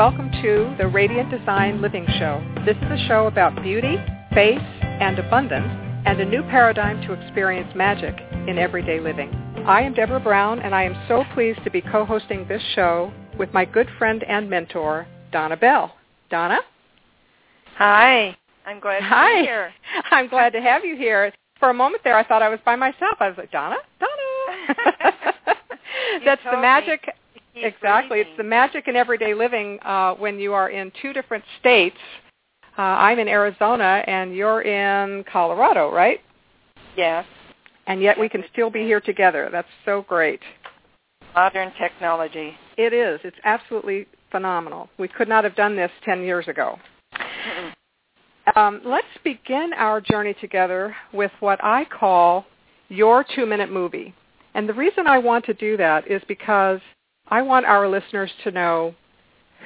welcome to the Radiant Design Living Show. This is a show about beauty, faith, and abundance, and a new paradigm to experience magic in everyday living. I am Deborah Brown, and I am so pleased to be co-hosting this show with my good friend and mentor, Donna Bell. Donna? Hi. I'm glad to Hi. be here. I'm glad to have you here. For a moment there, I thought I was by myself. I was like, Donna? Donna? That's the magic me magic. to keep Exactly. It's the magic in everyday living uh, when you are in two different states. Uh, I'm in Arizona and you're in Colorado, right? Yes. And yet we can still be here together. That's so great. Modern technology. It is. It's absolutely phenomenal. We could not have done this 10 years ago. Um, let's begin our journey together with what I call your two-minute movie. And the reason I want to do that is because I want our listeners to know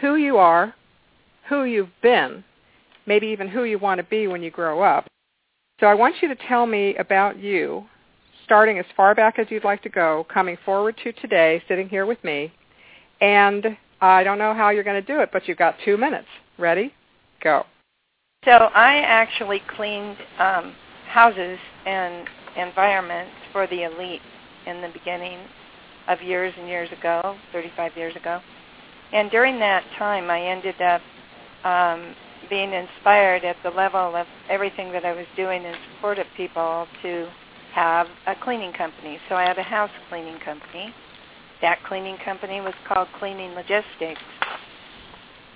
who you are, who you've been, maybe even who you want to be when you grow up. So I want you to tell me about you, starting as far back as you'd like to go, coming forward to today, sitting here with me. And I don't know how you're going to do it, but you've got two minutes. Ready? Go. So I actually cleaned um, houses and environments for the elite in the beginning of years and years ago, 35 years ago. And during that time, I ended up um, being inspired at the level of everything that I was doing in support of people to have a cleaning company. So I had a house cleaning company. That cleaning company was called Cleaning Logistics.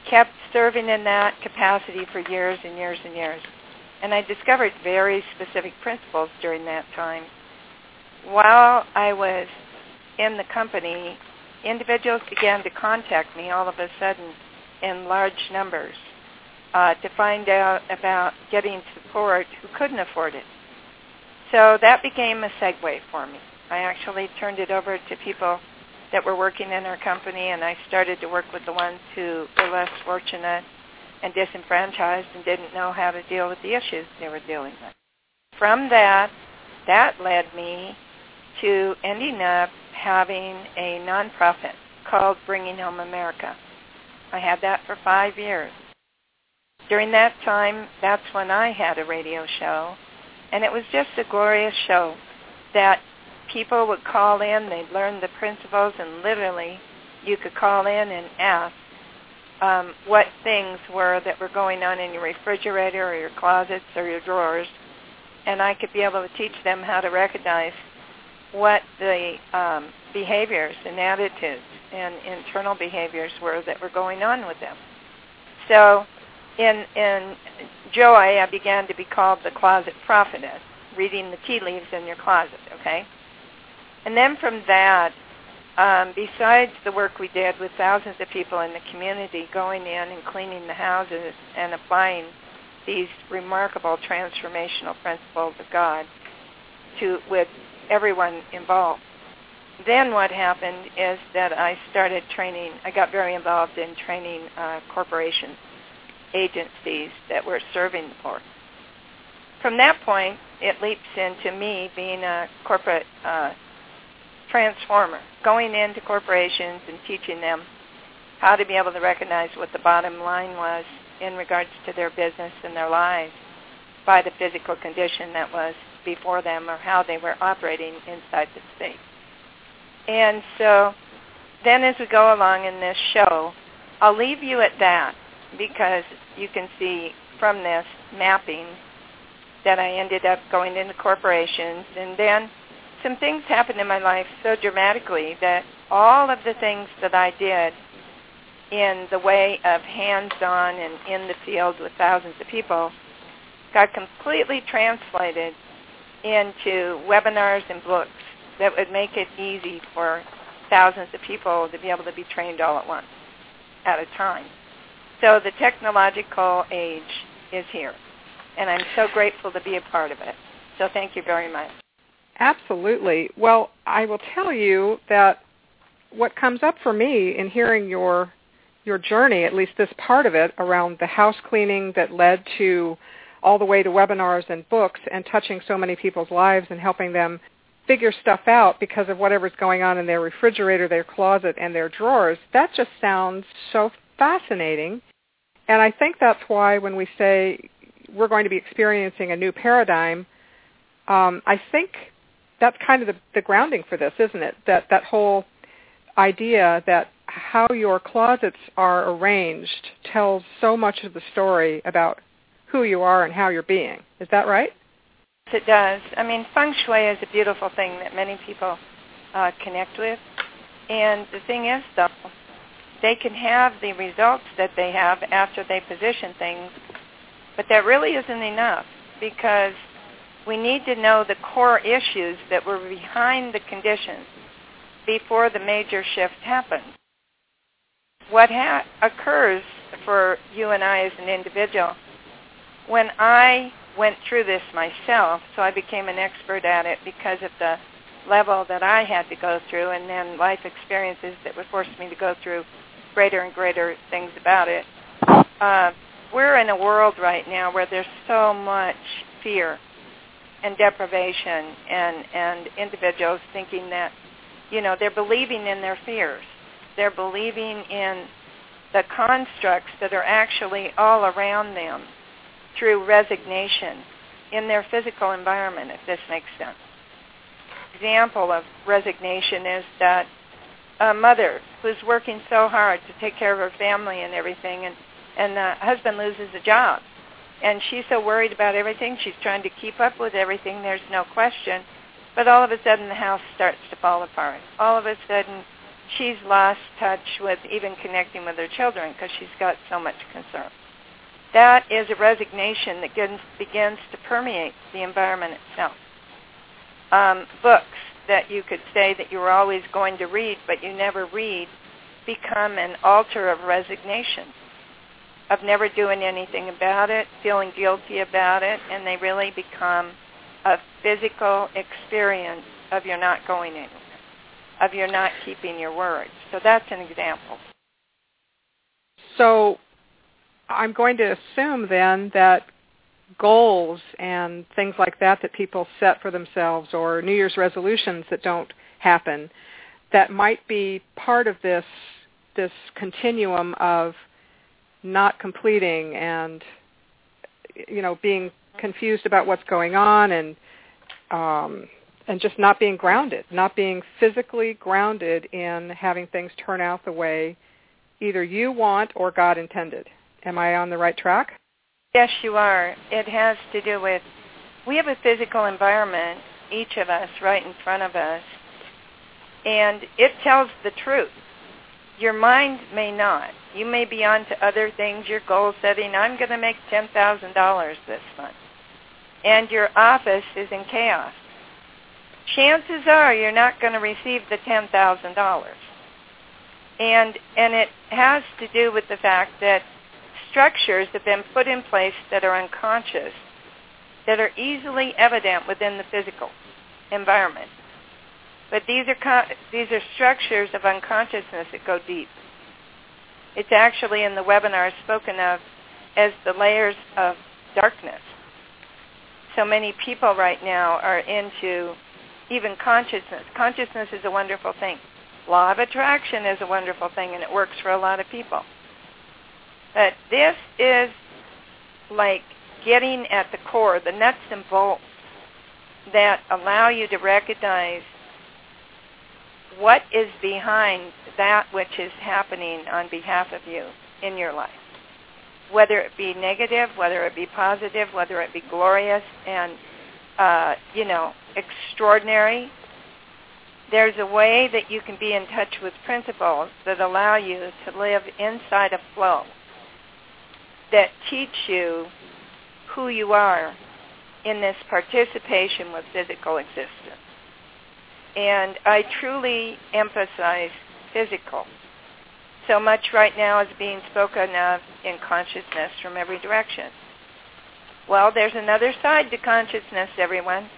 Kept serving in that capacity for years and years and years. And I discovered very specific principles during that time. While I was in the company, individuals began to contact me all of a sudden in large numbers uh, to find out about getting support who couldn't afford it. So that became a segue for me. I actually turned it over to people that were working in our company, and I started to work with the ones who were less fortunate and disenfranchised and didn't know how to deal with the issues they were dealing with. From that, that led me to ending up having a nonprofit called Bringing Home America. I had that for five years. During that time, that's when I had a radio show, and it was just a glorious show that people would call in, they'd learn the principles, and literally you could call in and ask um, what things were that were going on in your refrigerator or your closets or your drawers, and I could be able to teach them how to recognize what the um, behaviors and attitudes and internal behaviors were that were going on with them. So in, in joy, I began to be called the closet prophetess, reading the tea leaves in your closet, okay? And then from that, um, besides the work we did with thousands of people in the community going in and cleaning the houses and applying these remarkable transformational principles of God to with everyone involved. Then what happened is that I started training, I got very involved in training uh, corporations, agencies that were serving the poor. From that point, it leaps into me being a corporate uh, transformer, going into corporations and teaching them how to be able to recognize what the bottom line was in regards to their business and their lives by the physical condition that was before them or how they were operating inside the state. And so then as we go along in this show, I'll leave you at that because you can see from this mapping that I ended up going into corporations and then some things happened in my life so dramatically that all of the things that I did in the way of hands-on and in the field with thousands of people got completely translated into webinars and books that would make it easy for thousands of people to be able to be trained all at once at a time. So the technological age is here, and I'm so grateful to be a part of it. So thank you very much. Absolutely. Well, I will tell you that what comes up for me in hearing your your journey, at least this part of it, around the house cleaning that led to all the way to webinars and books and touching so many people's lives and helping them figure stuff out because of whatever's going on in their refrigerator, their closet, and their drawers, that just sounds so fascinating. And I think that's why when we say we're going to be experiencing a new paradigm, um, I think that's kind of the, the grounding for this, isn't it? That that whole idea that how your closets are arranged tells so much of the story about who you are and how you're being. Is that right? Yes, It does. I mean, feng shui is a beautiful thing that many people uh, connect with. And the thing is, though, they can have the results that they have after they position things, but that really isn't enough because we need to know the core issues that were behind the conditions before the major shift happens. What ha- occurs for you and I as an individual, when I went through this myself, so I became an expert at it because of the level that I had to go through and then life experiences that would force me to go through greater and greater things about it. Uh, we're in a world right now where there's so much fear and deprivation and, and individuals thinking that, you know, they're believing in their fears. They're believing in the constructs that are actually all around them through resignation in their physical environment, if this makes sense. Example of resignation is that a mother who's working so hard to take care of her family and everything, and and the husband loses a job, and she's so worried about everything. She's trying to keep up with everything. There's no question, but all of a sudden the house starts to fall apart. All of a sudden she's lost touch with even connecting with her children because she's got so much concern. That is a resignation that begins, begins to permeate the environment itself. Um, books that you could say that you were always going to read but you never read become an altar of resignation, of never doing anything about it, feeling guilty about it, and they really become a physical experience of you're not going anywhere, of you're not keeping your word. So that's an example. So I'm going to assume then that goals and things like that that people set for themselves or New Year's resolutions that don't happen that might be part of this this continuum of not completing and you know being confused about what's going on and um, and just not being grounded, not being physically grounded in having things turn out the way either you want or God intended. Am I on the right track? Yes, you are. It has to do with we have a physical environment, each of us, right in front of us, and it tells the truth. Your mind may not. You may be on to other things, your goal setting. I'm going to make $10,000 this month. And your office is in chaos. Chances are you're not going to receive the $10,000. And and it has to do with the fact that structures have been put in place that are unconscious, that are easily evident within the physical environment. But these are con- these are structures of unconsciousness that go deep. It's actually in the webinar spoken of as the layers of darkness. So many people right now are into even consciousness. Consciousness is a wonderful thing. Law of attraction is a wonderful thing, and it works for a lot of people. But this is like getting at the core, the nuts and bolts that allow you to recognize what is behind that which is happening on behalf of you in your life. Whether it be negative, whether it be positive, whether it be glorious and, uh, you know, extraordinary, there's a way that you can be in touch with principles that allow you to live inside a flow that teach you who you are in this participation with physical existence. And I truly emphasize physical. So much right now is being spoken of in consciousness from every direction. Well, there's another side to consciousness, everyone,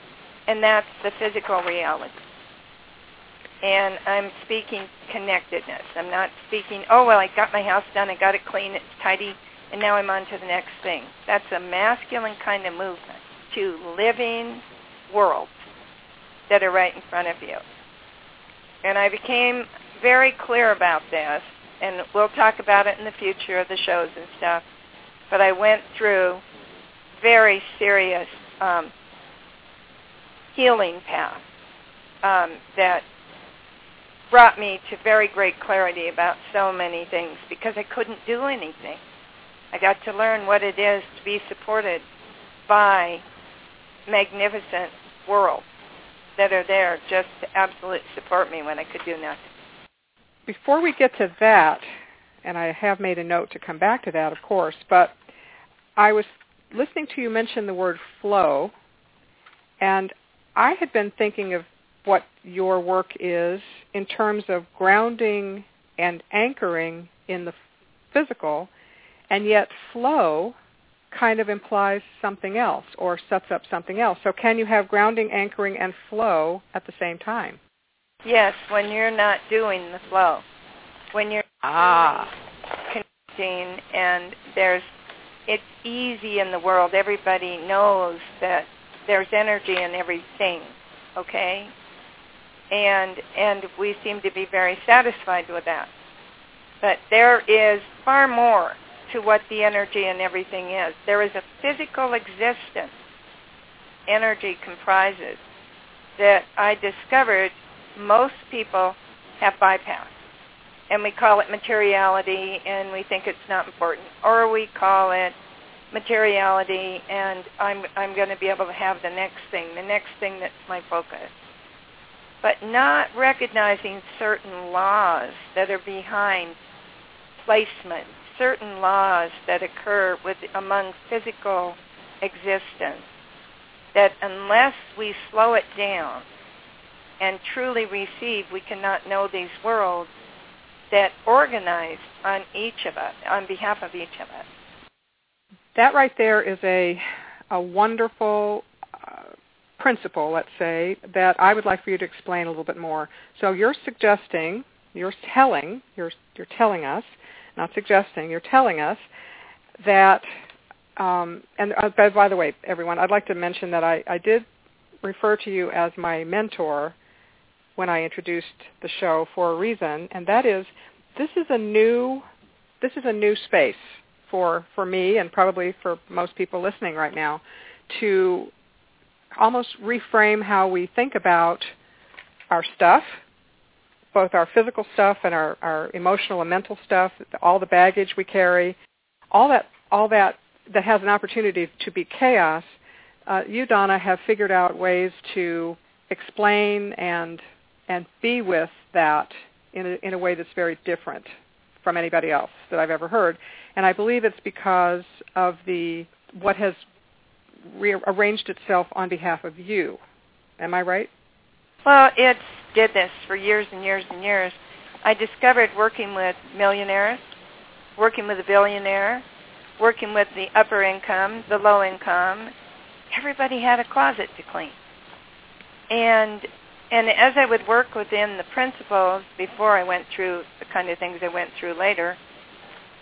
and that's the physical reality. And I'm speaking connectedness. I'm not speaking, oh, well, I got my house done, I got it clean, it's tidy, and now I'm on to the next thing. That's a masculine kind of movement to living worlds that are right in front of you. And I became very clear about this and we'll talk about it in the future of the shows and stuff. But I went through very serious um, healing path um, that brought me to very great clarity about so many things because I couldn't do anything. I got to learn what it is to be supported by magnificent worlds that are there just to absolutely support me when I could do nothing. Before we get to that, and I have made a note to come back to that, of course, but I was listening to you mention the word flow, and I had been thinking of what your work is in terms of grounding and anchoring in the physical, and yet flow kind of implies something else or sets up something else. So can you have grounding, anchoring, and flow at the same time? Yes, when you're not doing the flow. When you're ah. connecting and there's it's easy in the world. Everybody knows that there's energy in everything, okay? And and we seem to be very satisfied with that. But there is far more to what the energy and everything is. There is a physical existence energy comprises that I discovered most people have bypassed. And we call it materiality and we think it's not important. Or we call it materiality and I'm I'm going to be able to have the next thing, the next thing that's my focus. But not recognizing certain laws that are behind placement certain laws that occur with among physical existence that unless we slow it down and truly receive, we cannot know these worlds that organize on each of us, on behalf of each of us. That right there is a a wonderful uh, principle, let's say, that I would like for you to explain a little bit more. So you're suggesting, you're telling, you're you're telling us not suggesting, you're telling us that, um, and uh, by, by, the way, everyone, I'd like to mention that I, I did refer to you as my mentor when I introduced the show for a reason, and that is this is a new this is a new space for for me and probably for most people listening right now to almost reframe how we think about our stuff both our physical stuff and our, our emotional and mental stuff, all the baggage we carry, all that all that that has an opportunity to be chaos, uh, you Donna have figured out ways to explain and and be with that in a, in a way that's very different from anybody else that I've ever heard. And I believe it's because of the what has rearranged itself on behalf of you. Am I right? Well, it did this for years and years and years. I discovered working with millionaires, working with a billionaire, working with the upper income, the low income. Everybody had a closet to clean. And and as I would work within the principles before I went through the kind of things I went through later,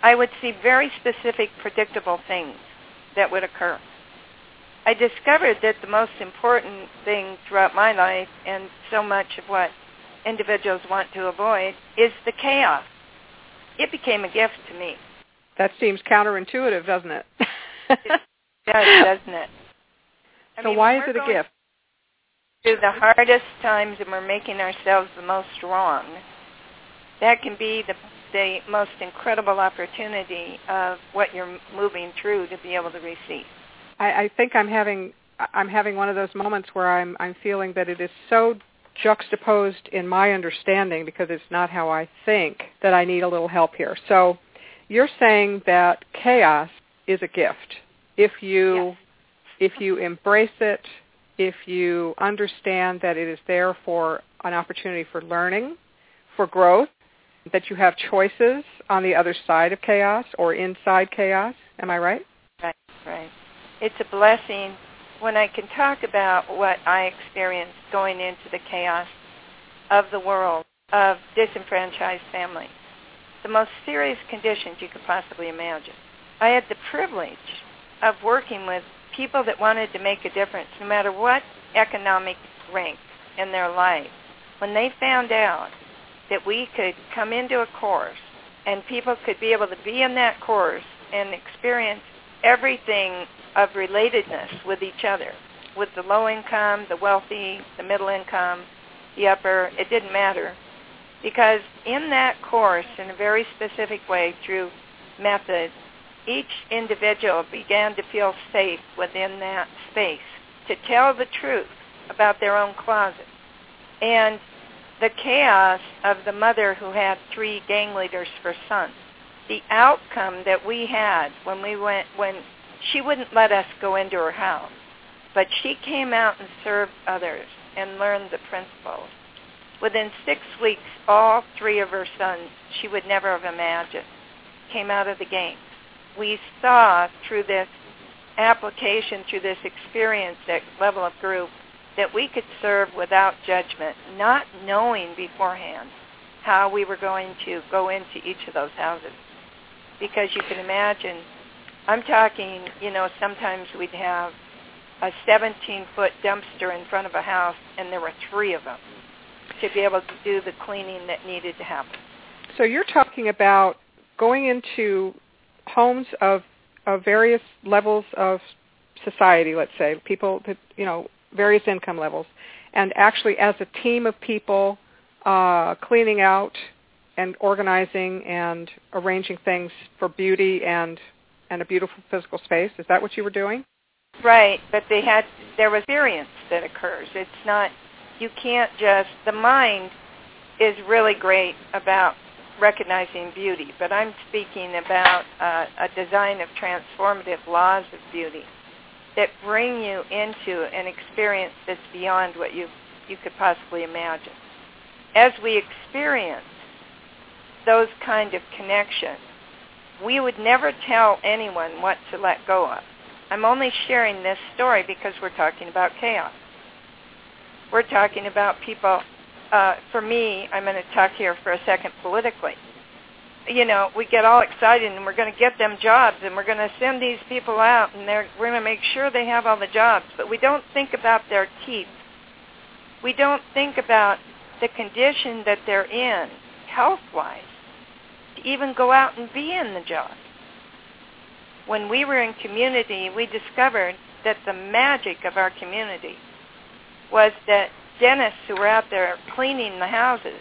I would see very specific predictable things that would occur. I discovered that the most important thing throughout my life and so much of what individuals want to avoid is the chaos. It became a gift to me. That seems counterintuitive, doesn't it? it does, doesn't it? I so mean, why is it a gift? Through the hardest times and we're making ourselves the most wrong, that can be the the most incredible opportunity of what you're moving through to be able to receive. I, I think I'm having I'm having one of those moments where I'm I'm feeling that it is so juxtaposed in my understanding because it's not how I think that I need a little help here. So you're saying that chaos is a gift if you yes. if you embrace it, if you understand that it is there for an opportunity for learning, for growth, that you have choices on the other side of chaos or inside chaos. Am I right? Right, right it's a blessing when I can talk about what I experienced going into the chaos of the world of disenfranchised families, the most serious conditions you could possibly imagine. I had the privilege of working with people that wanted to make a difference no matter what economic rank in their life. When they found out that we could come into a course and people could be able to be in that course and experience everything of relatedness with each other, with the low income, the wealthy, the middle income, the upper, it didn't matter. Because in that course, in a very specific way, through method, each individual began to feel safe within that space to tell the truth about their own closet. And the chaos of the mother who had three gang leaders for sons, the outcome that we had when we went, when she wouldn't let us go into her house, but she came out and served others and learned the principles. Within six weeks, all three of her sons, she would never have imagined, came out of the game. We saw through this application, through this experience at level of group, that we could serve without judgment, not knowing beforehand how we were going to go into each of those houses. Because you can imagine, I'm talking, you know, sometimes we'd have a 17-foot dumpster in front of a house, and there were three of them to be able to do the cleaning that needed to happen. So you're talking about going into homes of of various levels of society, let's say, people that you know various income levels, and actually as a team of people uh, cleaning out and organizing and arranging things for beauty and and a beautiful physical space. Is that what you were doing? Right, but they had there was experience that occurs. It's not you can't just the mind is really great about recognizing beauty, but I'm speaking about uh, a design of transformative laws of beauty that bring you into an experience that's beyond what you you could possibly imagine. As we experience those kind of connections, we would never tell anyone what to let go of. I'm only sharing this story because we're talking about chaos. We're talking about people. Uh, for me, I'm going to talk here for a second politically. You know, we get all excited and we're going to get them jobs and we're going to send these people out and we're going to make sure they have all the jobs. But we don't think about their teeth. We don't think about the condition that they're in health-wise to even go out and be in the job. When we were in community, we discovered that the magic of our community was that dentists who were out there cleaning the houses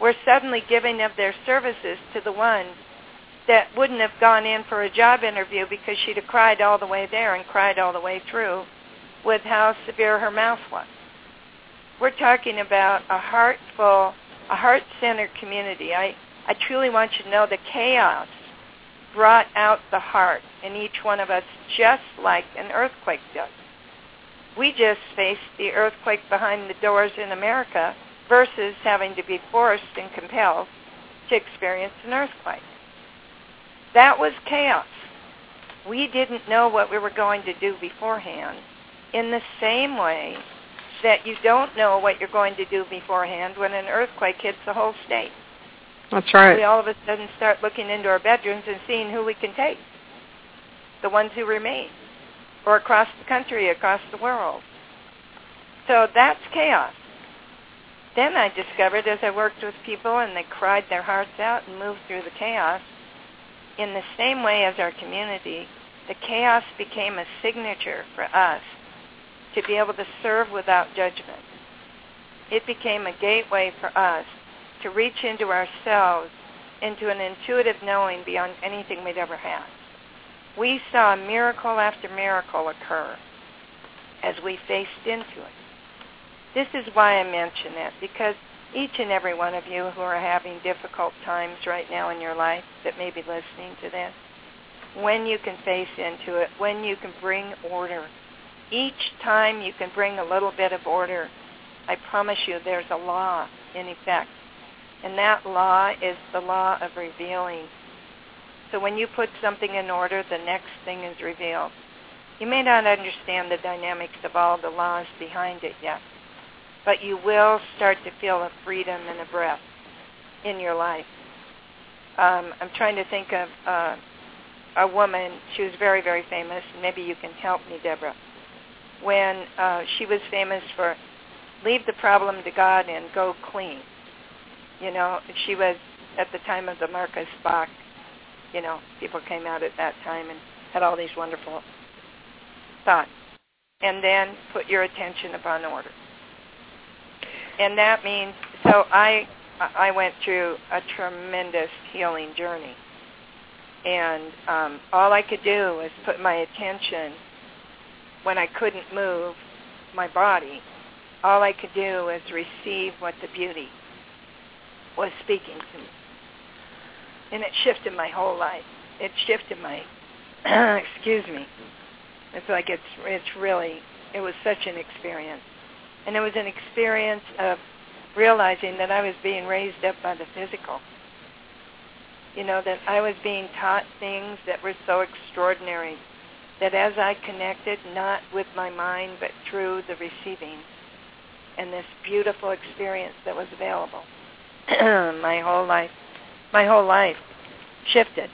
were suddenly giving of their services to the one that wouldn't have gone in for a job interview because she'd have cried all the way there and cried all the way through with how severe her mouth was. We're talking about a heartful, a heart-centered community. I, I truly want you to know the chaos brought out the heart in each one of us just like an earthquake does. We just faced the earthquake behind the doors in America versus having to be forced and compelled to experience an earthquake. That was chaos. We didn't know what we were going to do beforehand in the same way that you don't know what you're going to do beforehand when an earthquake hits the whole state. That's right. We all of a sudden start looking into our bedrooms and seeing who we can take, the ones who remain or across the country, across the world. So that's chaos. Then I discovered as I worked with people and they cried their hearts out and moved through the chaos, in the same way as our community, the chaos became a signature for us to be able to serve without judgment. It became a gateway for us to reach into ourselves, into an intuitive knowing beyond anything we'd ever had we saw miracle after miracle occur as we faced into it. This is why I mention that, because each and every one of you who are having difficult times right now in your life that may be listening to this, when you can face into it, when you can bring order, each time you can bring a little bit of order, I promise you there's a law in effect. And that law is the law of revealing so when you put something in order, the next thing is revealed. You may not understand the dynamics of all the laws behind it yet, but you will start to feel a freedom and a breath in your life. Um, I'm trying to think of uh, a woman. She was very, very famous. Maybe you can help me, Deborah. When uh, she was famous for leave the problem to God and go clean. You know, she was at the time of the Marcus Bach, you know, people came out at that time and had all these wonderful thoughts. And then put your attention upon order. And that means, so I, I went through a tremendous healing journey. And um, all I could do was put my attention when I couldn't move my body. All I could do was receive what the beauty was speaking to me. And it shifted my whole life. It shifted my, excuse me. It's like it's it's really it was such an experience. And it was an experience of realizing that I was being raised up by the physical. You know, that I was being taught things that were so extraordinary that as I connected not with my mind but through the receiving and this beautiful experience that was available, my whole life, my whole life shifted.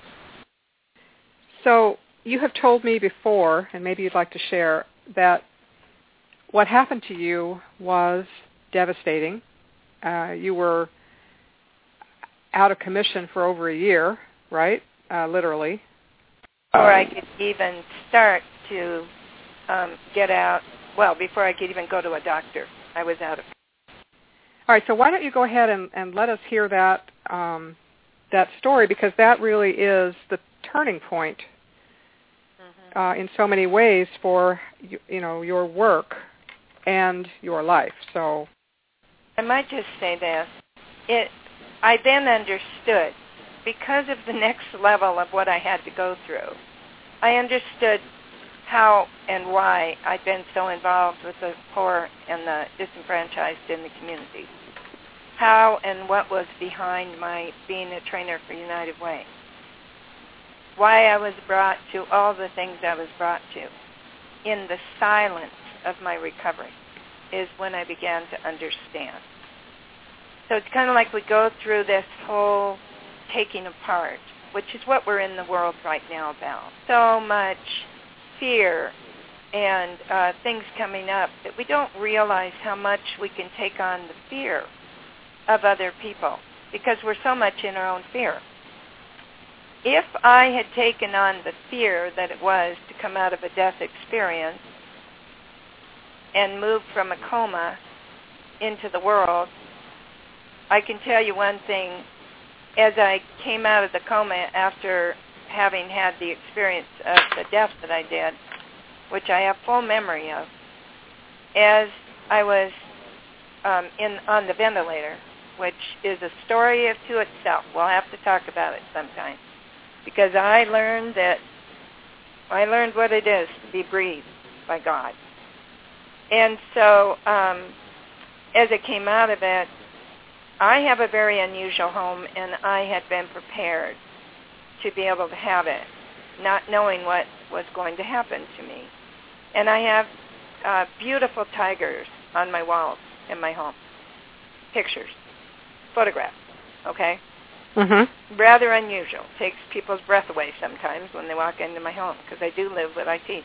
So you have told me before, and maybe you'd like to share, that what happened to you was devastating. Uh, you were out of commission for over a year, right? Uh, literally. Before I could even start to um, get out, well, before I could even go to a doctor, I was out of all right, so why don't you go ahead and, and let us hear that um, that story because that really is the turning point mm-hmm. uh, in so many ways for you, you know your work and your life. So I might just say this: it. I then understood because of the next level of what I had to go through. I understood how and why I'd been so involved with the poor and the disenfranchised in the community. How and what was behind my being a trainer for United Way. Why I was brought to all the things I was brought to in the silence of my recovery is when I began to understand. So it's kind of like we go through this whole taking apart, which is what we're in the world right now about. So much fear and uh, things coming up that we don't realize how much we can take on the fear of other people because we're so much in our own fear. If I had taken on the fear that it was to come out of a death experience and move from a coma into the world, I can tell you one thing. As I came out of the coma after having had the experience of the death that I did, which I have full memory of, as I was um, in on the ventilator, which is a story of to itself. We'll have to talk about it sometime, because I learned that I learned what it is to be breathed by God, and so um, as it came out of it, I have a very unusual home, and I had been prepared to be able to have it, not knowing what was going to happen to me. And I have uh, beautiful tigers on my walls in my home, pictures, photographs. Okay. Mm-hmm. Rather unusual. Takes people's breath away sometimes when they walk into my home because I do live what I teach.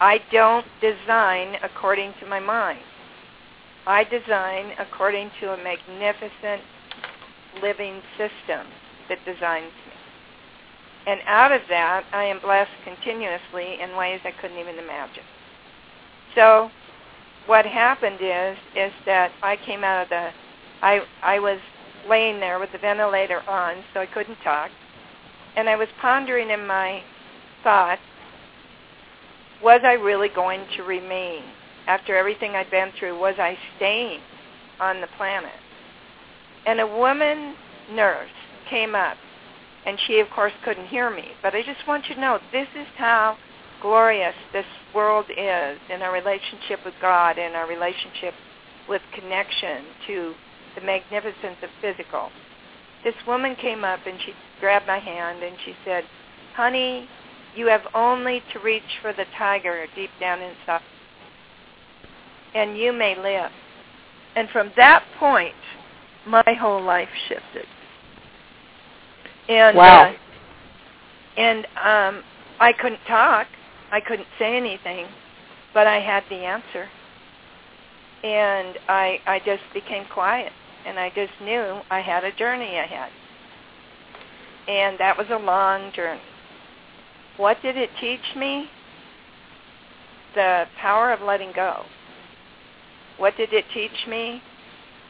I don't design according to my mind. I design according to a magnificent living system that designs me. And out of that, I am blessed continuously in ways I couldn't even imagine. So what happened is is that I came out of the I I was laying there with the ventilator on so I couldn't talk. And I was pondering in my thoughts was I really going to remain? After everything I'd been through was I staying on the planet? And a woman nurse came up, and she, of course, couldn't hear me. But I just want you to know this is how glorious this world is in our relationship with God and our relationship with connection to the magnificence of physical. This woman came up and she grabbed my hand and she said, honey, you have only to reach for the tiger deep down inside, and you may live. And from that point, my whole life shifted. And wow. Uh, and um, I couldn't talk. I couldn't say anything, but I had the answer. And I I just became quiet and I just knew I had a journey ahead. And that was a long journey. What did it teach me? The power of letting go. What did it teach me?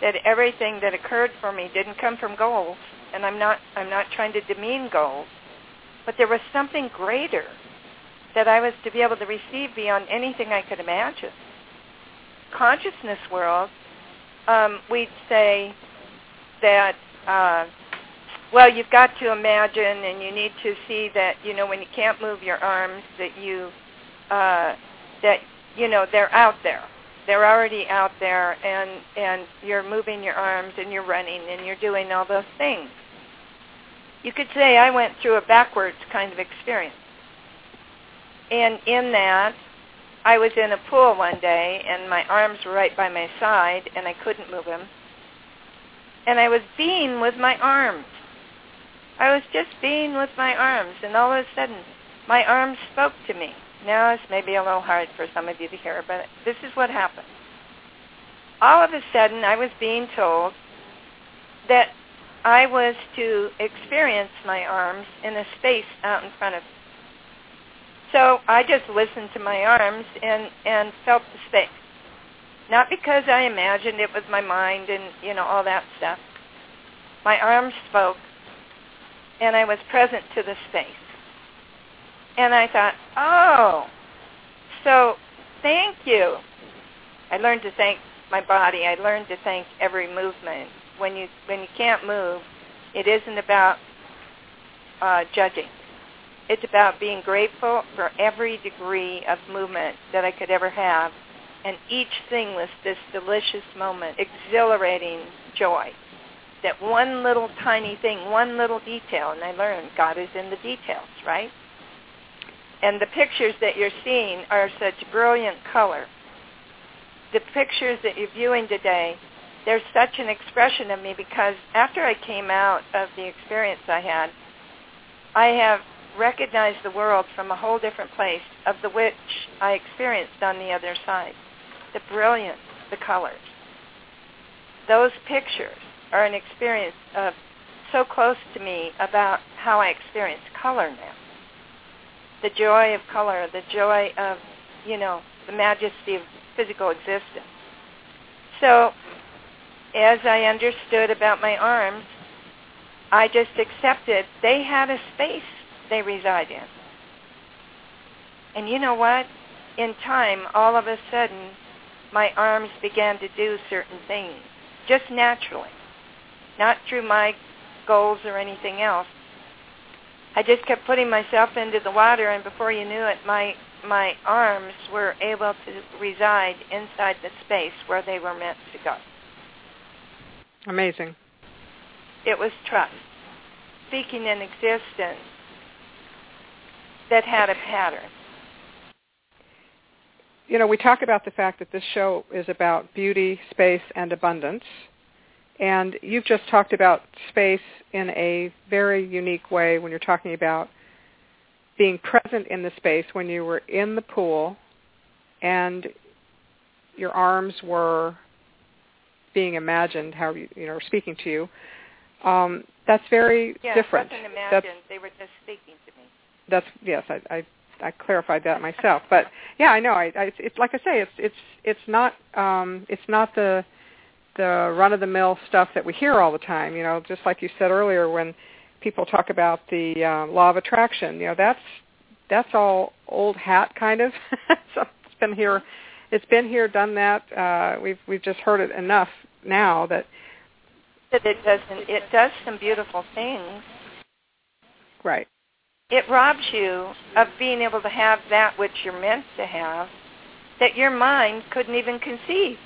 That everything that occurred for me didn't come from goals, and I'm not I'm not trying to demean goals, but there was something greater that I was to be able to receive beyond anything I could imagine. Consciousness world, um, we'd say that uh, well, you've got to imagine, and you need to see that you know when you can't move your arms, that you uh, that you know they're out there. They're already out there, and and you're moving your arms, and you're running, and you're doing all those things. You could say I went through a backwards kind of experience, and in that, I was in a pool one day, and my arms were right by my side, and I couldn't move them, and I was being with my arms I was just being with my arms, and all of a sudden, my arms spoke to me. Now it's maybe a little hard for some of you to hear, but this is what happened. All of a sudden, I was being told that I was to experience my arms in a space out in front of me. So I just listened to my arms and, and felt the space. Not because I imagined it was my mind and, you know, all that stuff. My arms spoke and I was present to the space. And I thought, oh, so thank you. I learned to thank my body. I learned to thank every movement. When you when you can't move, it isn't about uh, judging. It's about being grateful for every degree of movement that I could ever have, and each thing was this delicious moment, exhilarating joy that one little tiny thing, one little detail, and I learned God is in the details, right? And the pictures that you're seeing are such brilliant color. The pictures that you're viewing today, there's such an expression of me because after I came out of the experience I had, I have recognized the world from a whole different place of the which I experienced on the other side. The brilliance, the colors. Those pictures are an experience of so close to me about how I experience color now. The joy of color, the joy of, you know, the majesty of physical existence. So as I understood about my arms, I just accepted they had a space they reside in. And you know what? In time, all of a sudden, my arms began to do certain things, just naturally not through my goals or anything else. I just kept putting myself into the water, and before you knew it, my my arms were able to reside inside the space where they were meant to go. Amazing. It was trust, speaking in existence that had a pattern. You know, we talk about the fact that this show is about beauty, space, and abundance. And you've just talked about space in a very unique way when you're talking about being present in the space when you were in the pool and your arms were being imagined, how you, you know, speaking to you. Um, that's very yeah, different. Yeah, imagined. That's, they were just speaking. That's yes, I, I I clarified that myself. But yeah, I know. I, I it's like I say, it's it's it's not um, it's not the the run-of-the-mill stuff that we hear all the time. You know, just like you said earlier, when people talk about the uh, law of attraction, you know, that's that's all old hat kind of. so it's been here, it's been here, done that. Uh, we've we've just heard it enough now that that it doesn't. It does some beautiful things. Right. It robs you of being able to have that which you're meant to have, that your mind couldn't even conceive.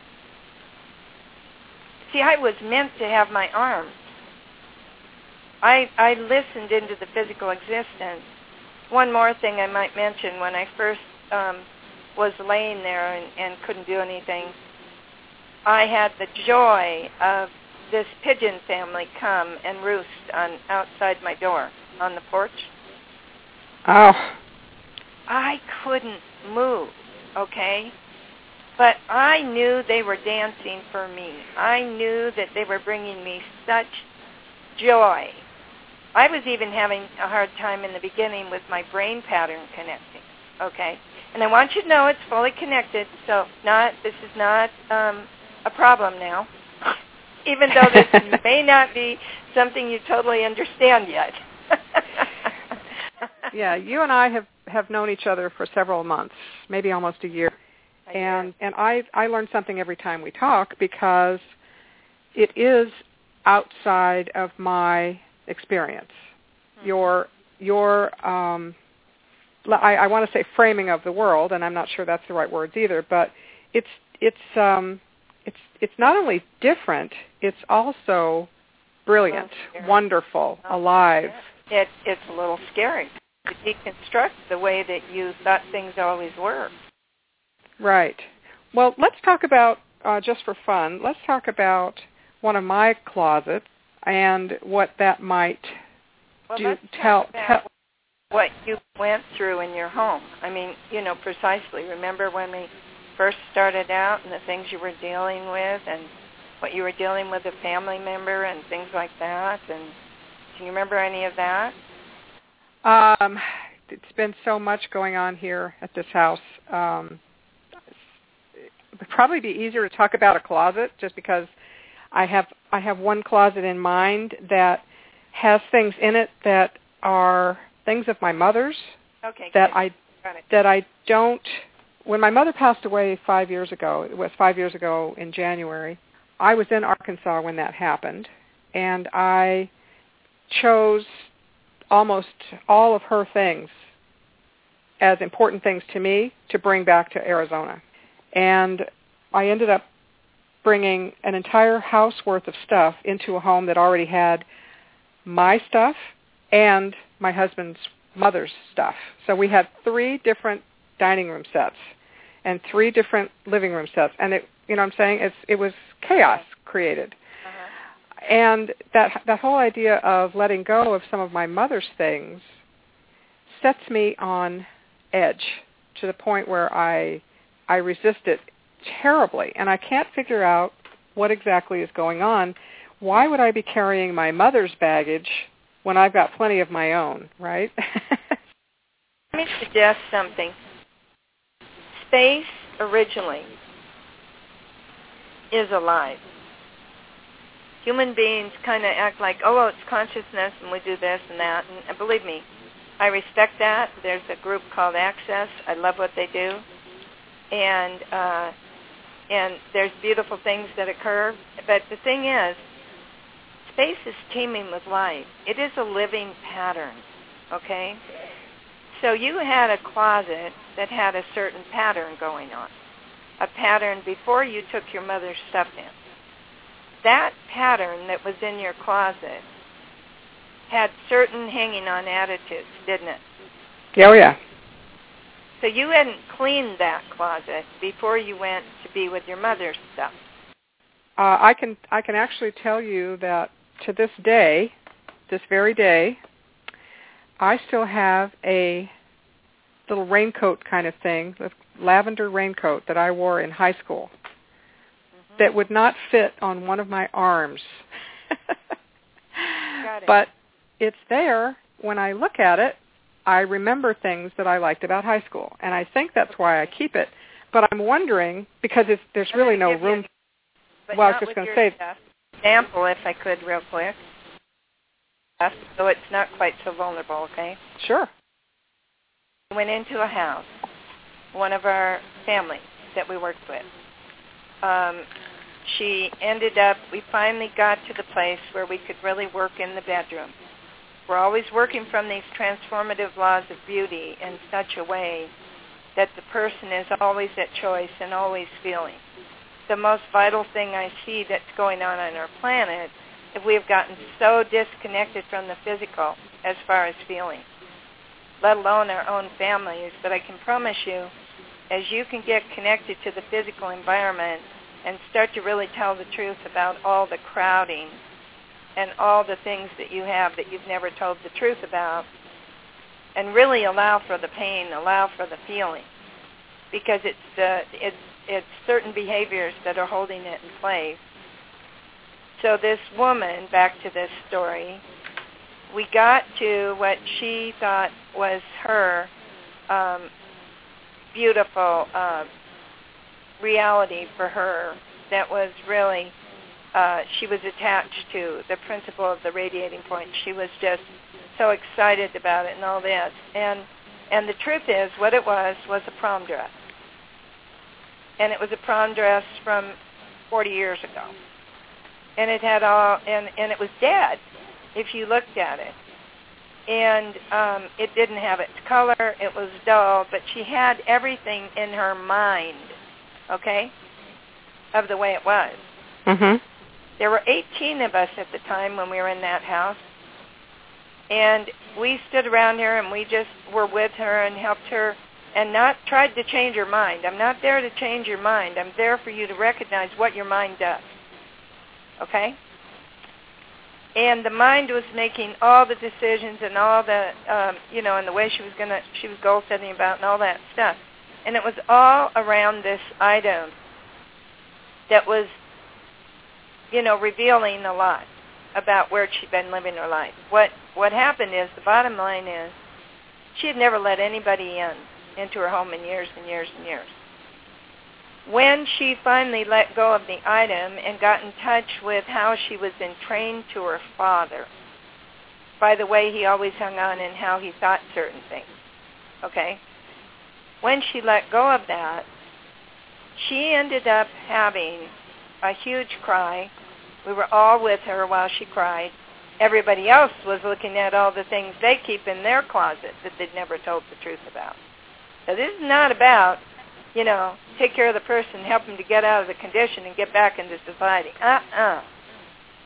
See, I was meant to have my arms. I I listened into the physical existence. One more thing I might mention: when I first um, was laying there and, and couldn't do anything, I had the joy of this pigeon family come and roost on outside my door on the porch. Oh. I couldn't move. Okay. But I knew they were dancing for me. I knew that they were bringing me such joy. I was even having a hard time in the beginning with my brain pattern connecting. Okay, and I want you to know it's fully connected. So not this is not um, a problem now, even though this may not be something you totally understand yet. yeah, you and I have have known each other for several months, maybe almost a year. and and I I learn something every time we talk because it is outside of my experience. Mm-hmm. Your your um I, I want to say framing of the world, and I'm not sure that's the right words either, but it's it's um it's it's not only different, it's also brilliant, wonderful, oh, alive. It, it's a little scary to deconstruct the way that you thought things always were. Right. Well, let's talk about, uh, just for fun, let's talk about one of my closets and what that might well, do. Tell, tell what you went through in your home. I mean, you know, precisely. Remember when we first started out and the things you were dealing with and what you were dealing with a family member and things like that? And do you remember any of that? Um, it's been so much going on here at this house. Um, it would probably be easier to talk about a closet just because I have I have one closet in mind that has things in it that are things of my mother's okay, that I that I don't when my mother passed away 5 years ago it was 5 years ago in January I was in Arkansas when that happened and I chose almost all of her things as important things to me to bring back to Arizona. And I ended up bringing an entire house worth of stuff into a home that already had my stuff and my husband's mother's stuff. So we had three different dining room sets and three different living room sets and it you know what I'm saying it's it was chaos created and that that whole idea of letting go of some of my mother's things sets me on edge to the point where I I resist it terribly and I can't figure out what exactly is going on. Why would I be carrying my mother's baggage when I've got plenty of my own, right? Let me suggest something. Space originally is alive human beings kind of act like, oh, well, it's consciousness and we do this and that. And, and believe me, I respect that. There's a group called Access. I love what they do. And uh, and there's beautiful things that occur. But the thing is, space is teeming with life. It is a living pattern, okay? So you had a closet that had a certain pattern going on, a pattern before you took your mother's stuff in that pattern that was in your closet had certain hanging on attitudes, didn't it? Oh yeah. So you hadn't cleaned that closet before you went to be with your mother's stuff. Uh, I can I can actually tell you that to this day, this very day, I still have a little raincoat kind of thing, the lavender raincoat that I wore in high school that would not fit on one of my arms. it. But it's there. When I look at it, I remember things that I liked about high school, and I think that's why I keep it. But I'm wondering because it's, there's really no room. You, well, I was just going to say. Example, if I could, real quick. So it's not quite so vulnerable, okay? Sure. We went into a house, one of our families that we worked with. Um, she ended up, we finally got to the place where we could really work in the bedroom. We're always working from these transformative laws of beauty in such a way that the person is always at choice and always feeling. The most vital thing I see that's going on on our planet is we have gotten so disconnected from the physical as far as feeling, let alone our own families. But I can promise you, as you can get connected to the physical environment and start to really tell the truth about all the crowding and all the things that you have that you've never told the truth about and really allow for the pain, allow for the feeling because it's uh, it's it's certain behaviors that are holding it in place. So this woman, back to this story, we got to what she thought was her um, beautiful uh, reality for her that was really uh, she was attached to the principle of the radiating point. She was just so excited about it and all that. And and the truth is, what it was was a prom dress, and it was a prom dress from 40 years ago, and it had all and and it was dead if you looked at it. And um, it didn't have its color. It was dull, but she had everything in her mind, okay, of the way it was. Mhm. There were 18 of us at the time when we were in that house. And we stood around her and we just were with her and helped her and not tried to change her mind. I'm not there to change your mind. I'm there for you to recognize what your mind does. Okay? And the mind was making all the decisions and all the, um, you know, and the way she was gonna, she was goal setting about and all that stuff. And it was all around this item that was you know, revealing a lot about where she'd been living her life. What what happened is the bottom line is she had never let anybody in into her home in years and years and years. When she finally let go of the item and got in touch with how she was entrained to her father, by the way he always hung on and how he thought certain things, okay? When she let go of that, she ended up having a huge cry. We were all with her while she cried. Everybody else was looking at all the things they keep in their closet that they'd never told the truth about. So this is not about, you know, take care of the person, help them to get out of the condition and get back into society. Uh-uh.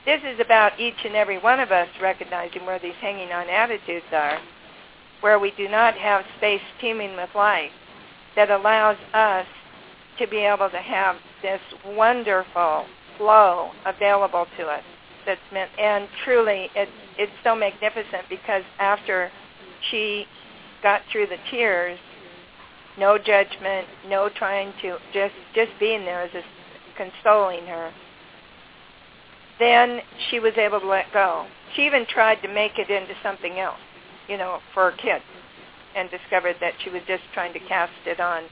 This is about each and every one of us recognizing where these hanging on attitudes are, where we do not have space teeming with life that allows us to be able to have this wonderful flow available to us. That's meant and truly it it's so magnificent because after she got through the tears no judgment no trying to just just being there just consoling her then she was able to let go. She even tried to make it into something else you know for kids and discovered that she was just trying to cast it on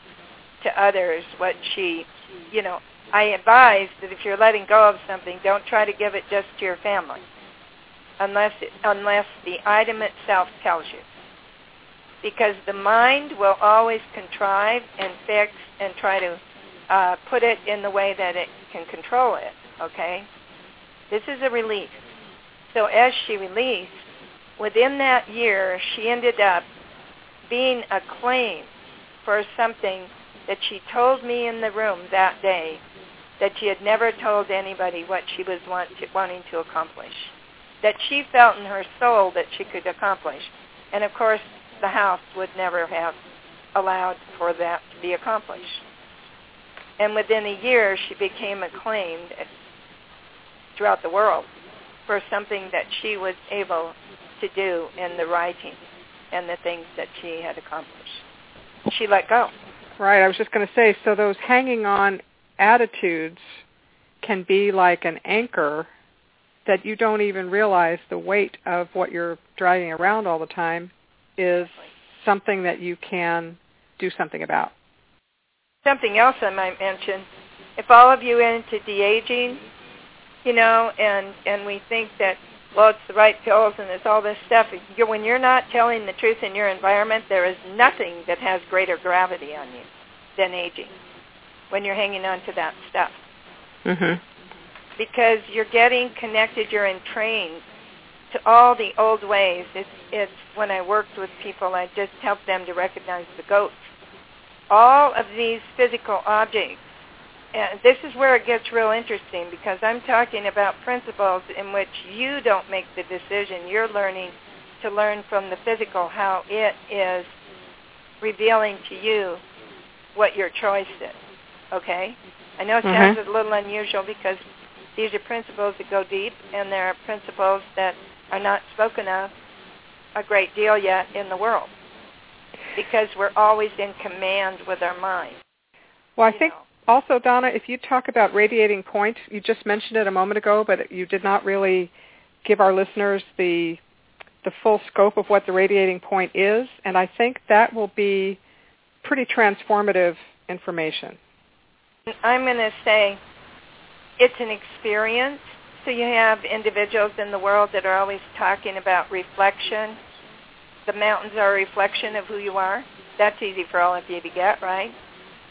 to others what she, you know, I advise that if you're letting go of something, don't try to give it just to your family, unless it, unless the item itself tells you, because the mind will always contrive and fix and try to uh, put it in the way that it can control it. Okay, this is a release. So as she released, within that year, she ended up being acclaimed for something that she told me in the room that day that she had never told anybody what she was want to, wanting to accomplish, that she felt in her soul that she could accomplish. And of course, the house would never have allowed for that to be accomplished. And within a year, she became acclaimed throughout the world for something that she was able to do in the writing and the things that she had accomplished. She let go. Right. I was just going to say, so those hanging on attitudes can be like an anchor that you don't even realize the weight of what you're driving around all the time is something that you can do something about. Something else I might mention, if all of you are into de-aging, you know, and, and we think that well, it's the right pills and it's all this stuff. You're, when you're not telling the truth in your environment, there is nothing that has greater gravity on you than aging when you're hanging on to that stuff. Mm-hmm. Because you're getting connected, you're entrained to all the old ways. It's, it's when I worked with people, I just helped them to recognize the goats. All of these physical objects and this is where it gets real interesting because I'm talking about principles in which you don't make the decision. You're learning to learn from the physical how it is revealing to you what your choice is. Okay? I know it sounds mm-hmm. a little unusual because these are principles that go deep and they're principles that are not spoken of a great deal yet in the world because we're always in command with our mind. Well, I think also, Donna, if you talk about radiating point, you just mentioned it a moment ago, but you did not really give our listeners the the full scope of what the radiating point is, and I think that will be pretty transformative information. I'm going to say it's an experience. So you have individuals in the world that are always talking about reflection. The mountains are a reflection of who you are. That's easy for all of you to get, right?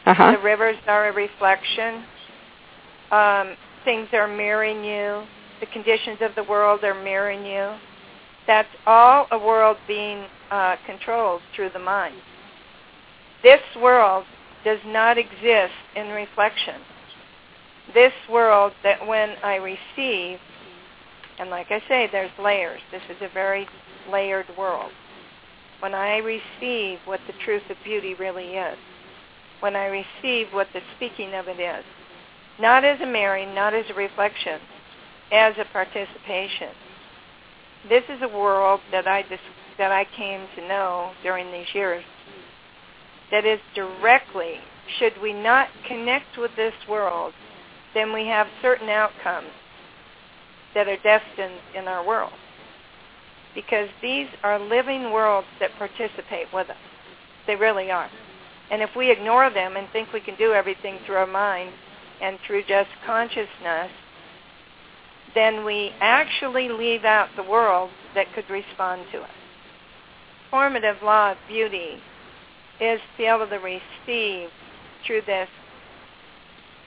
Uh-huh. The rivers are a reflection. Um, things are mirroring you. The conditions of the world are mirroring you. That's all a world being uh, controlled through the mind. This world does not exist in reflection. This world that when I receive, and like I say, there's layers. This is a very layered world. When I receive what the truth of beauty really is, when I receive what the speaking of it is, not as a mirroring, not as a reflection, as a participation. This is a world that I dis- that I came to know during these years. That is directly, should we not connect with this world, then we have certain outcomes that are destined in our world. Because these are living worlds that participate with us. They really are. And if we ignore them and think we can do everything through our mind and through just consciousness, then we actually leave out the world that could respond to us. Formative law of beauty is to be able to receive through this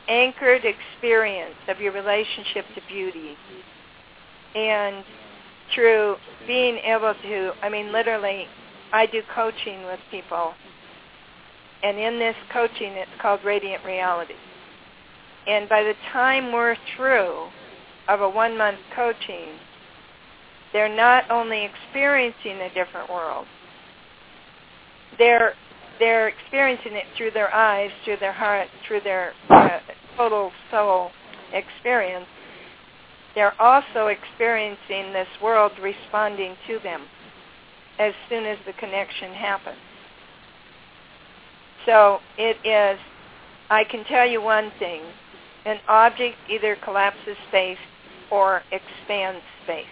anchored experience of your relationship to beauty and through being able to, I mean, literally, I do coaching with people and in this coaching, it's called Radiant Reality. And by the time we're through of a one-month coaching, they're not only experiencing a different world, they're they're experiencing it through their eyes, through their heart, through their uh, total soul experience. They're also experiencing this world responding to them as soon as the connection happens. So it is, I can tell you one thing, an object either collapses space or expands space.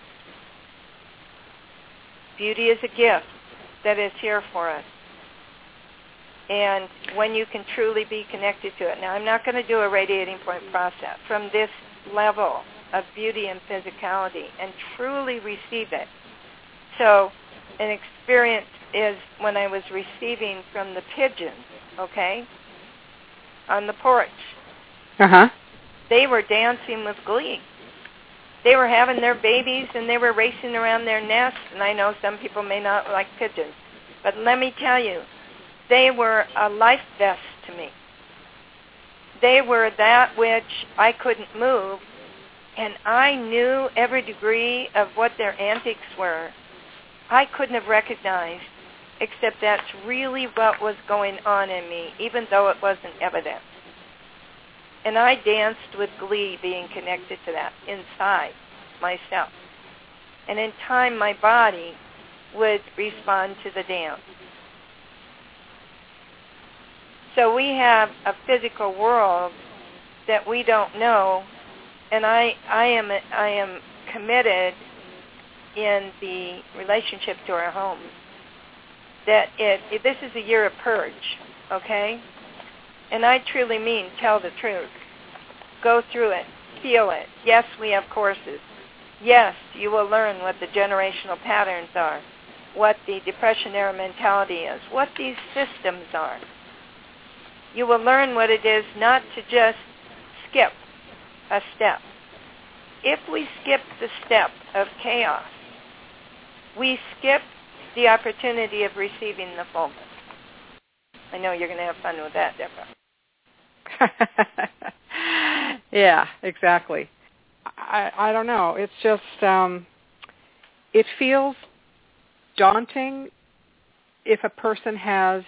Beauty is a gift that is here for us. And when you can truly be connected to it. Now, I'm not going to do a radiating point process from this level of beauty and physicality and truly receive it. So an experience is when I was receiving from the pigeons okay, on the porch. Uh-huh. They were dancing with glee. They were having their babies and they were racing around their nests. And I know some people may not like pigeons, but let me tell you, they were a life vest to me. They were that which I couldn't move, and I knew every degree of what their antics were. I couldn't have recognized except that's really what was going on in me, even though it wasn't evident. And I danced with glee being connected to that inside myself. And in time, my body would respond to the dance. So we have a physical world that we don't know, and I, I am, I am committed in the relationship to our homes that it, it, this is a year of purge, okay? And I truly mean tell the truth. Go through it. Feel it. Yes, we have courses. Yes, you will learn what the generational patterns are, what the depression era mentality is, what these systems are. You will learn what it is not to just skip a step. If we skip the step of chaos, we skip the opportunity of receiving the fullness. I know you're going to have fun with that, Deborah. yeah, exactly. I I don't know. It's just um it feels daunting if a person has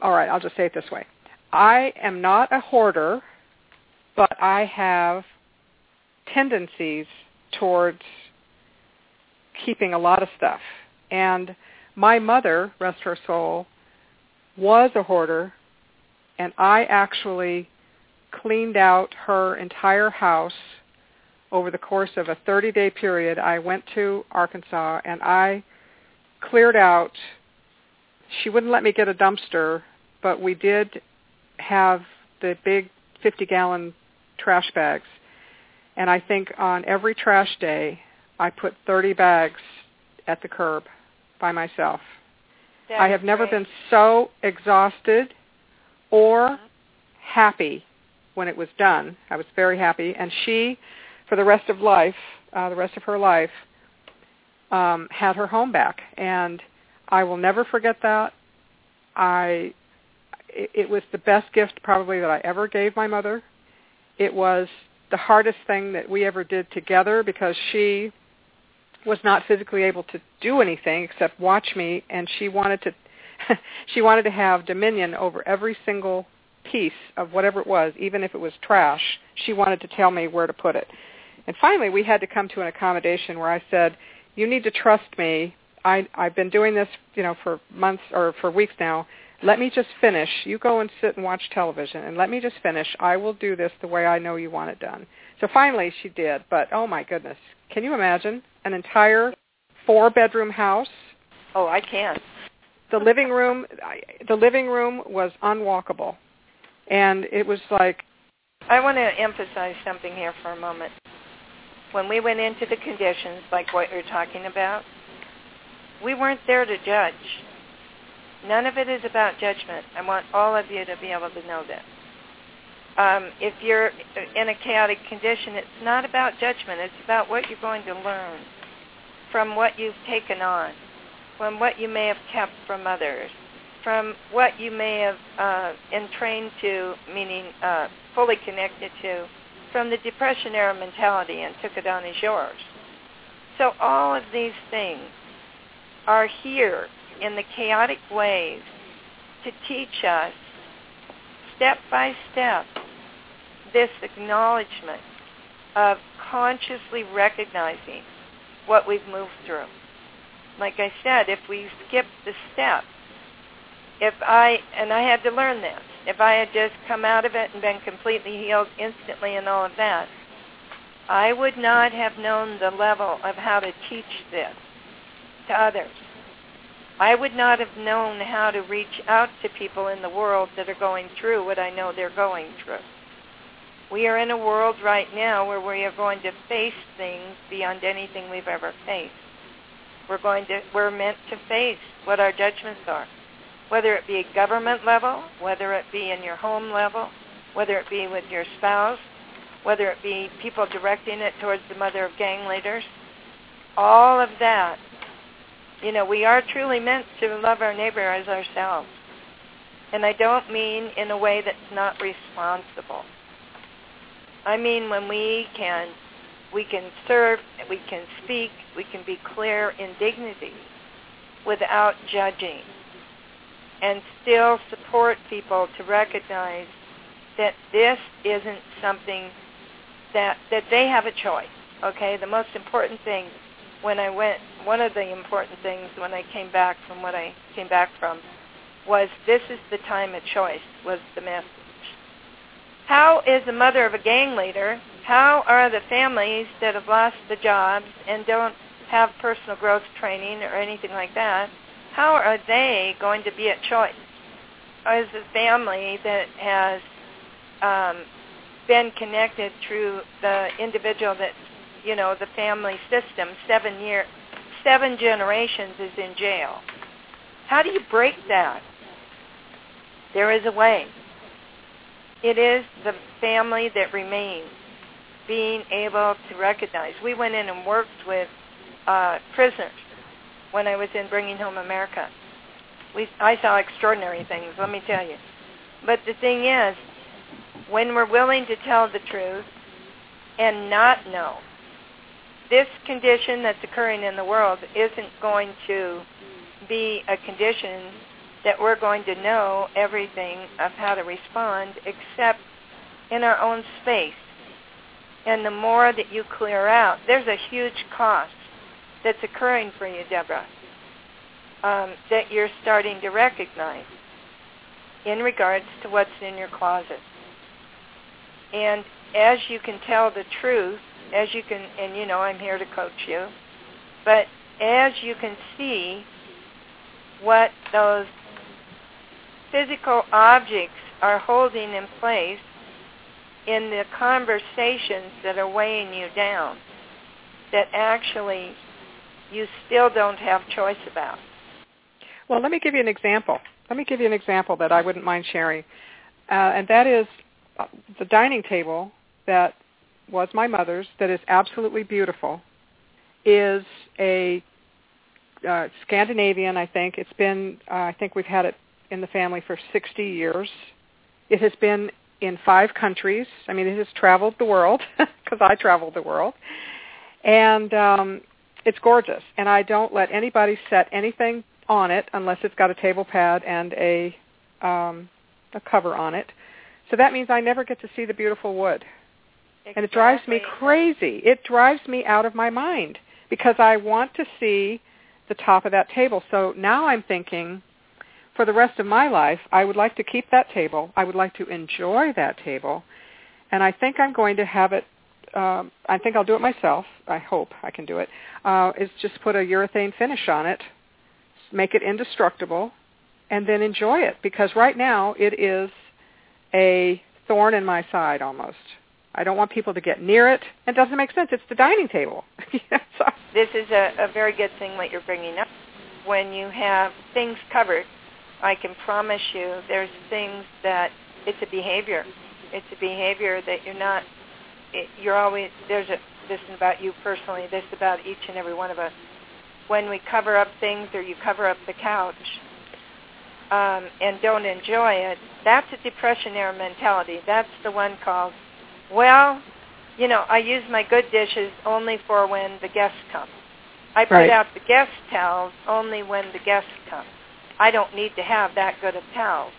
all right, I'll just say it this way. I am not a hoarder, but I have tendencies towards keeping a lot of stuff. And my mother, rest her soul, was a hoarder and I actually cleaned out her entire house over the course of a 30-day period. I went to Arkansas and I cleared out. She wouldn't let me get a dumpster, but we did have the big 50-gallon trash bags. And I think on every trash day, I put 30 bags at the curb by myself. That I have never great. been so exhausted or happy when it was done. I was very happy. And she, for the rest of life, uh, the rest of her life, um, had her home back. And I will never forget that. I, it, it was the best gift probably that I ever gave my mother. It was the hardest thing that we ever did together because she was not physically able to do anything except watch me and she wanted to she wanted to have dominion over every single piece of whatever it was even if it was trash she wanted to tell me where to put it. And finally we had to come to an accommodation where I said you need to trust me. I I've been doing this you know for months or for weeks now. Let me just finish. You go and sit and watch television and let me just finish. I will do this the way I know you want it done so finally she did but oh my goodness can you imagine an entire four bedroom house Oh, I can. the living room the living room was unwalkable and it was like I want to emphasize something here for a moment. When we went into the conditions, like what you're talking about, we weren't there to judge. None of it is about judgment. I want all of you to be able to know that. Um, if you're in a chaotic condition, it's not about judgment. It's about what you're going to learn from what you've taken on, from what you may have kept from others, from what you may have uh, entrained to, meaning uh, fully connected to, from the Depression era mentality and took it on as yours. So all of these things are here in the chaotic ways to teach us step by step this acknowledgement of consciously recognizing what we've moved through. Like I said, if we skip the step, if I, and I had to learn this, if I had just come out of it and been completely healed instantly and all of that, I would not have known the level of how to teach this to others. I would not have known how to reach out to people in the world that are going through what I know they're going through. We are in a world right now where we are going to face things beyond anything we've ever faced. We're going to we're meant to face what our judgments are. Whether it be at government level, whether it be in your home level, whether it be with your spouse, whether it be people directing it towards the mother of gang leaders, all of that you know, we are truly meant to love our neighbor as ourselves. And I don't mean in a way that's not responsible. I mean when we can we can serve, we can speak, we can be clear in dignity without judging and still support people to recognize that this isn't something that that they have a choice. Okay? The most important thing when I went, one of the important things when I came back from what I came back from was this is the time of choice was the message. How is the mother of a gang leader, how are the families that have lost the jobs and don't have personal growth training or anything like that, how are they going to be at choice? As a family that has um, been connected through the individual that you know, the family system, seven year, seven generations is in jail. How do you break that? There is a way. It is the family that remains being able to recognize. We went in and worked with uh, prisoners when I was in Bringing Home America. We, I saw extraordinary things, let me tell you. But the thing is, when we're willing to tell the truth and not know this condition that's occurring in the world isn't going to be a condition that we're going to know everything of how to respond except in our own space. And the more that you clear out, there's a huge cost that's occurring for you, Deborah, um, that you're starting to recognize. in regards to what's in your closet. And as you can tell the truth, as you can, and you know I'm here to coach you, but as you can see what those physical objects are holding in place in the conversations that are weighing you down, that actually you still don't have choice about. Well, let me give you an example. Let me give you an example that I wouldn't mind sharing. Uh, and that is the dining table that was my mother's, that is absolutely beautiful, is a uh, Scandinavian, I think. It's been, uh, I think we've had it in the family for 60 years. It has been in five countries. I mean, it has traveled the world because I traveled the world. And um, it's gorgeous. And I don't let anybody set anything on it unless it's got a table pad and a um, a cover on it. So that means I never get to see the beautiful wood. Exactly. And it drives me crazy. It drives me out of my mind because I want to see the top of that table. So now I'm thinking for the rest of my life, I would like to keep that table. I would like to enjoy that table. And I think I'm going to have it um, I think I'll do it myself. I hope I can do it. Uh, is just put a urethane finish on it, make it indestructible, and then enjoy it. Because right now it is a thorn in my side almost. I don't want people to get near it. It doesn't make sense. It's the dining table. so. This is a, a very good thing what you're bringing up. When you have things covered, I can promise you there's things that it's a behavior. It's a behavior that you're not it, you're always there's a this is about you personally, this is about each and every one of us. When we cover up things or you cover up the couch um, and don't enjoy it, that's a depression era mentality. That's the one called, well, you know, I use my good dishes only for when the guests come. I put right. out the guest towels only when the guests come. I don't need to have that good of towels.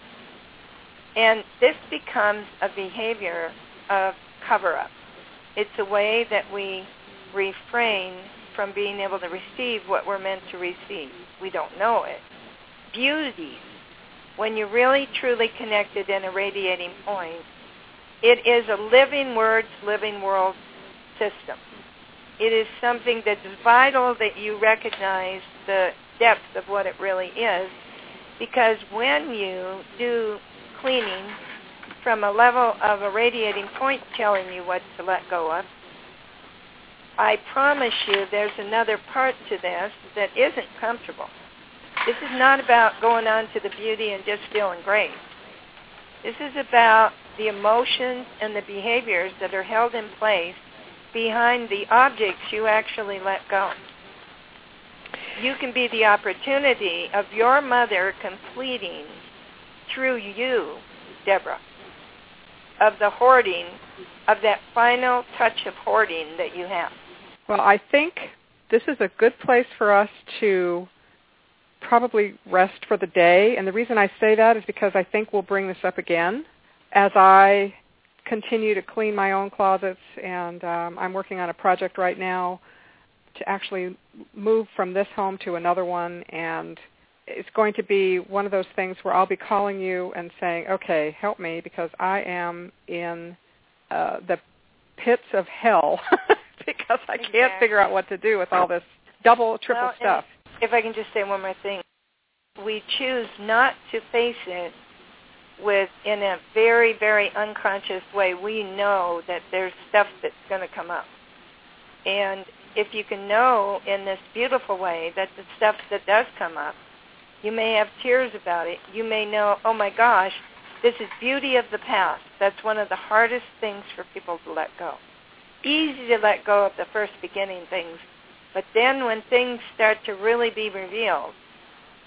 And this becomes a behavior of cover-up. It's a way that we refrain from being able to receive what we're meant to receive. We don't know it. Beauty, when you're really truly connected in a radiating point, it is a living words, living world system. It is something that's vital that you recognize the depth of what it really is because when you do cleaning from a level of a radiating point telling you what to let go of, I promise you there's another part to this that isn't comfortable. This is not about going on to the beauty and just feeling great. This is about the emotions and the behaviors that are held in place behind the objects you actually let go. You can be the opportunity of your mother completing through you, Deborah, of the hoarding, of that final touch of hoarding that you have? Well, I think this is a good place for us to probably rest for the day. And the reason I say that is because I think we'll bring this up again as I continue to clean my own closets. And um, I'm working on a project right now to actually move from this home to another one and it's going to be one of those things where I'll be calling you and saying, "Okay, help me because I am in uh, the pits of hell because I can't exactly. figure out what to do with all this double, triple well, stuff." If I can just say one more thing, we choose not to face it with in a very, very unconscious way. We know that there's stuff that's going to come up, and if you can know in this beautiful way that the stuff that does come up you may have tears about it. You may know, oh my gosh, this is beauty of the past. That's one of the hardest things for people to let go. Easy to let go of the first beginning things, but then when things start to really be revealed,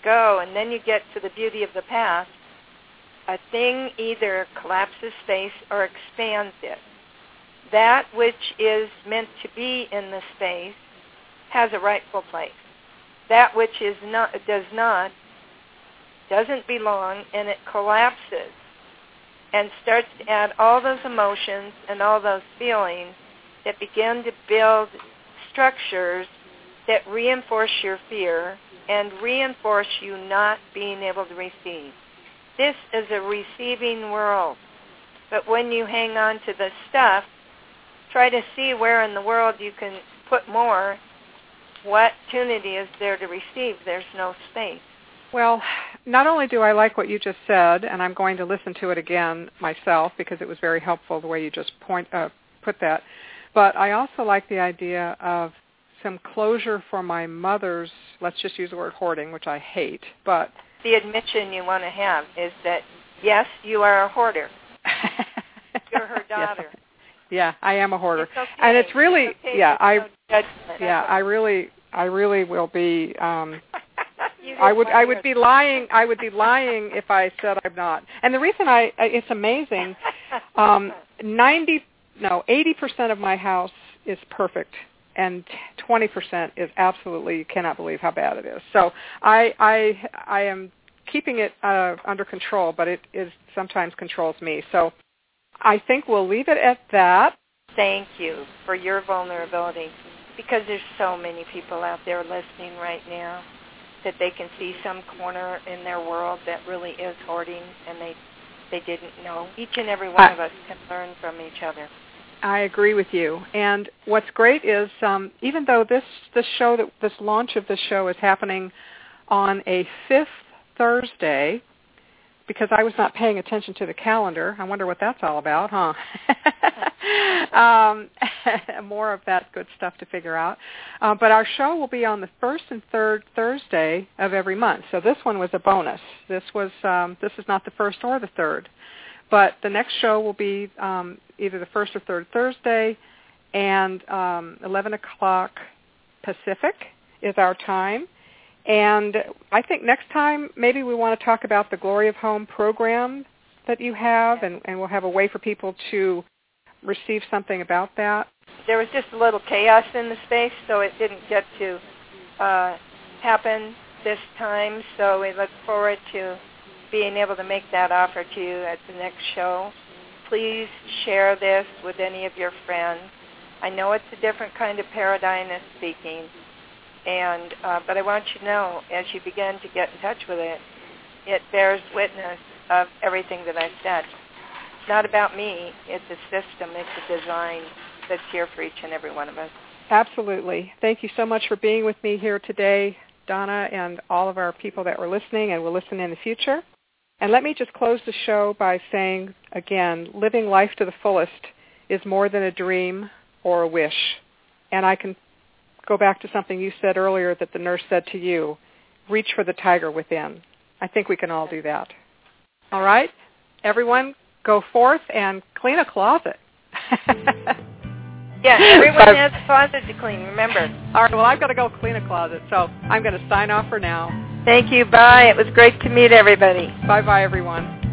go, and then you get to the beauty of the past, a thing either collapses space or expands it. That which is meant to be in the space has a rightful place. That which is not does not doesn't belong, and it collapses and starts to add all those emotions and all those feelings that begin to build structures that reinforce your fear and reinforce you not being able to receive. This is a receiving world. But when you hang on to the stuff, try to see where in the world you can put more. What opportunity is there to receive? There's no space. Well, not only do I like what you just said, and I'm going to listen to it again myself because it was very helpful the way you just point uh, put that, but I also like the idea of some closure for my mother's. Let's just use the word hoarding, which I hate, but the admission you want to have is that yes, you are a hoarder. You're her daughter. yes. Yeah, I am a hoarder, okay. and it's really it's okay. yeah, I no yeah, I really I really will be. um I would I would be lying I would be lying if I said I'm not. And the reason I it's amazing um 90 no 80% of my house is perfect and 20% is absolutely you cannot believe how bad it is. So I I I am keeping it uh under control, but it is sometimes controls me. So I think we'll leave it at that. Thank you for your vulnerability because there's so many people out there listening right now that they can see some corner in their world that really is hoarding and they they didn't know. Each and every one of us can learn from each other. I agree with you. And what's great is um, even though this this show that this launch of this show is happening on a fifth Thursday, because I was not paying attention to the calendar. I wonder what that's all about, huh? um, more of that good stuff to figure out. Uh, but our show will be on the first and third Thursday of every month. So this one was a bonus. This was um, this is not the first or the third. But the next show will be um, either the first or third Thursday, and um, 11 o'clock Pacific is our time. And I think next time maybe we want to talk about the Glory of Home program that you have, and, and we'll have a way for people to receive something about that. There was just a little chaos in the space, so it didn't get to uh, happen this time. So we look forward to being able to make that offer to you at the next show. Please share this with any of your friends. I know it's a different kind of paradigm of speaking, and uh, but I want you to know as you begin to get in touch with it, it bears witness of everything that I've said. It's not about me. It's a system. It's a design that's here for each and every one of us. Absolutely. Thank you so much for being with me here today, Donna, and all of our people that were listening and will listen in the future. And let me just close the show by saying again, living life to the fullest is more than a dream or a wish. And I can go back to something you said earlier that the nurse said to you, reach for the tiger within. I think we can all do that. All right? Everyone go forth and clean a closet. Yeah, everyone has a closet to clean. Remember. All right, well, I've got to go clean a closet, so I'm going to sign off for now. Thank you. Bye. It was great to meet everybody. Bye-bye, everyone.